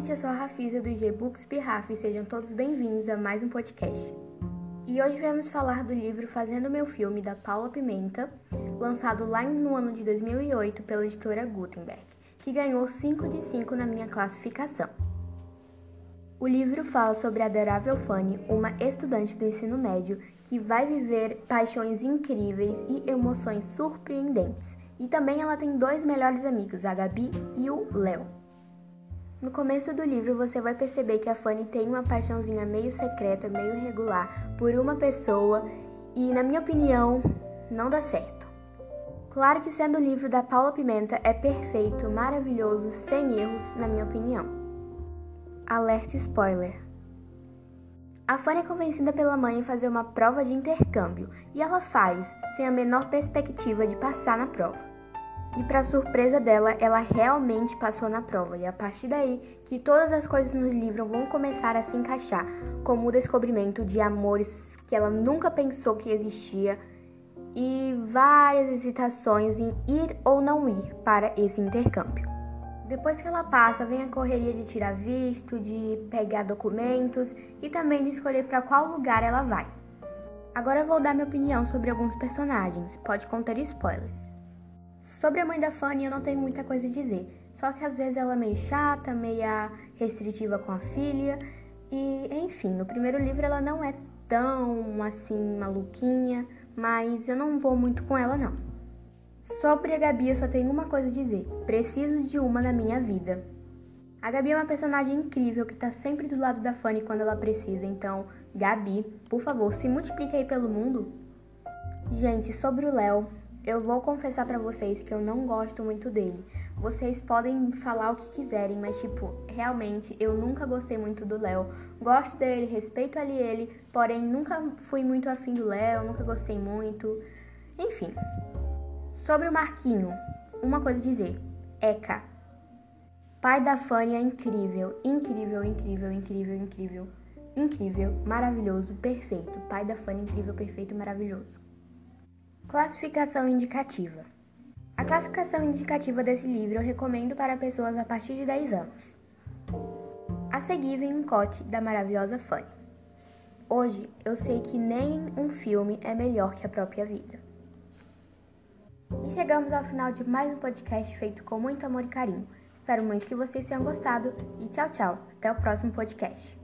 gente, eu sou a Rafisa do IG Books e sejam todos bem-vindos a mais um podcast. E hoje vamos falar do livro Fazendo Meu Filme, da Paula Pimenta, lançado lá no ano de 2008 pela editora Gutenberg, que ganhou 5 de 5 na minha classificação. O livro fala sobre a adorável Fanny, uma estudante do ensino médio que vai viver paixões incríveis e emoções surpreendentes. E também ela tem dois melhores amigos, a Gabi e o Léo. No começo do livro você vai perceber que a Fanny tem uma paixãozinha meio secreta, meio irregular por uma pessoa e, na minha opinião, não dá certo. Claro que sendo o livro da Paula Pimenta é perfeito, maravilhoso, sem erros, na minha opinião. Alerta spoiler. A Fanny é convencida pela mãe a fazer uma prova de intercâmbio e ela faz, sem a menor perspectiva de passar na prova. E para surpresa dela, ela realmente passou na prova, e a partir daí que todas as coisas no livro vão começar a se encaixar, como o descobrimento de amores que ela nunca pensou que existia e várias hesitações em ir ou não ir para esse intercâmbio. Depois que ela passa, vem a correria de tirar visto, de pegar documentos e também de escolher para qual lugar ela vai. Agora vou dar minha opinião sobre alguns personagens, pode conter spoilers. Sobre a mãe da Fanny eu não tenho muita coisa a dizer, só que às vezes ela é meio chata, meia restritiva com a filha e, enfim, no primeiro livro ela não é tão assim maluquinha, mas eu não vou muito com ela não. Sobre a Gabi eu só tenho uma coisa a dizer: preciso de uma na minha vida. A Gabi é uma personagem incrível que tá sempre do lado da Fanny quando ela precisa, então, Gabi, por favor, se multiplique aí pelo mundo. Gente, sobre o Léo, eu vou confessar para vocês que eu não gosto muito dele. Vocês podem falar o que quiserem, mas tipo, realmente eu nunca gostei muito do Léo. Gosto dele, respeito ali ele, porém nunca fui muito afim do Léo, nunca gostei muito. Enfim. Sobre o Marquinho, uma coisa a dizer. Eka. Pai da Fanny é incrível, incrível, incrível, incrível, incrível, incrível, maravilhoso, perfeito. Pai da Fanny incrível, perfeito, maravilhoso. Classificação indicativa. A classificação indicativa desse livro eu recomendo para pessoas a partir de 10 anos. A seguir vem um cote da maravilhosa Fanny. Hoje eu sei que nem um filme é melhor que a própria vida. E chegamos ao final de mais um podcast feito com muito amor e carinho. Espero muito que vocês tenham gostado e tchau, tchau. Até o próximo podcast.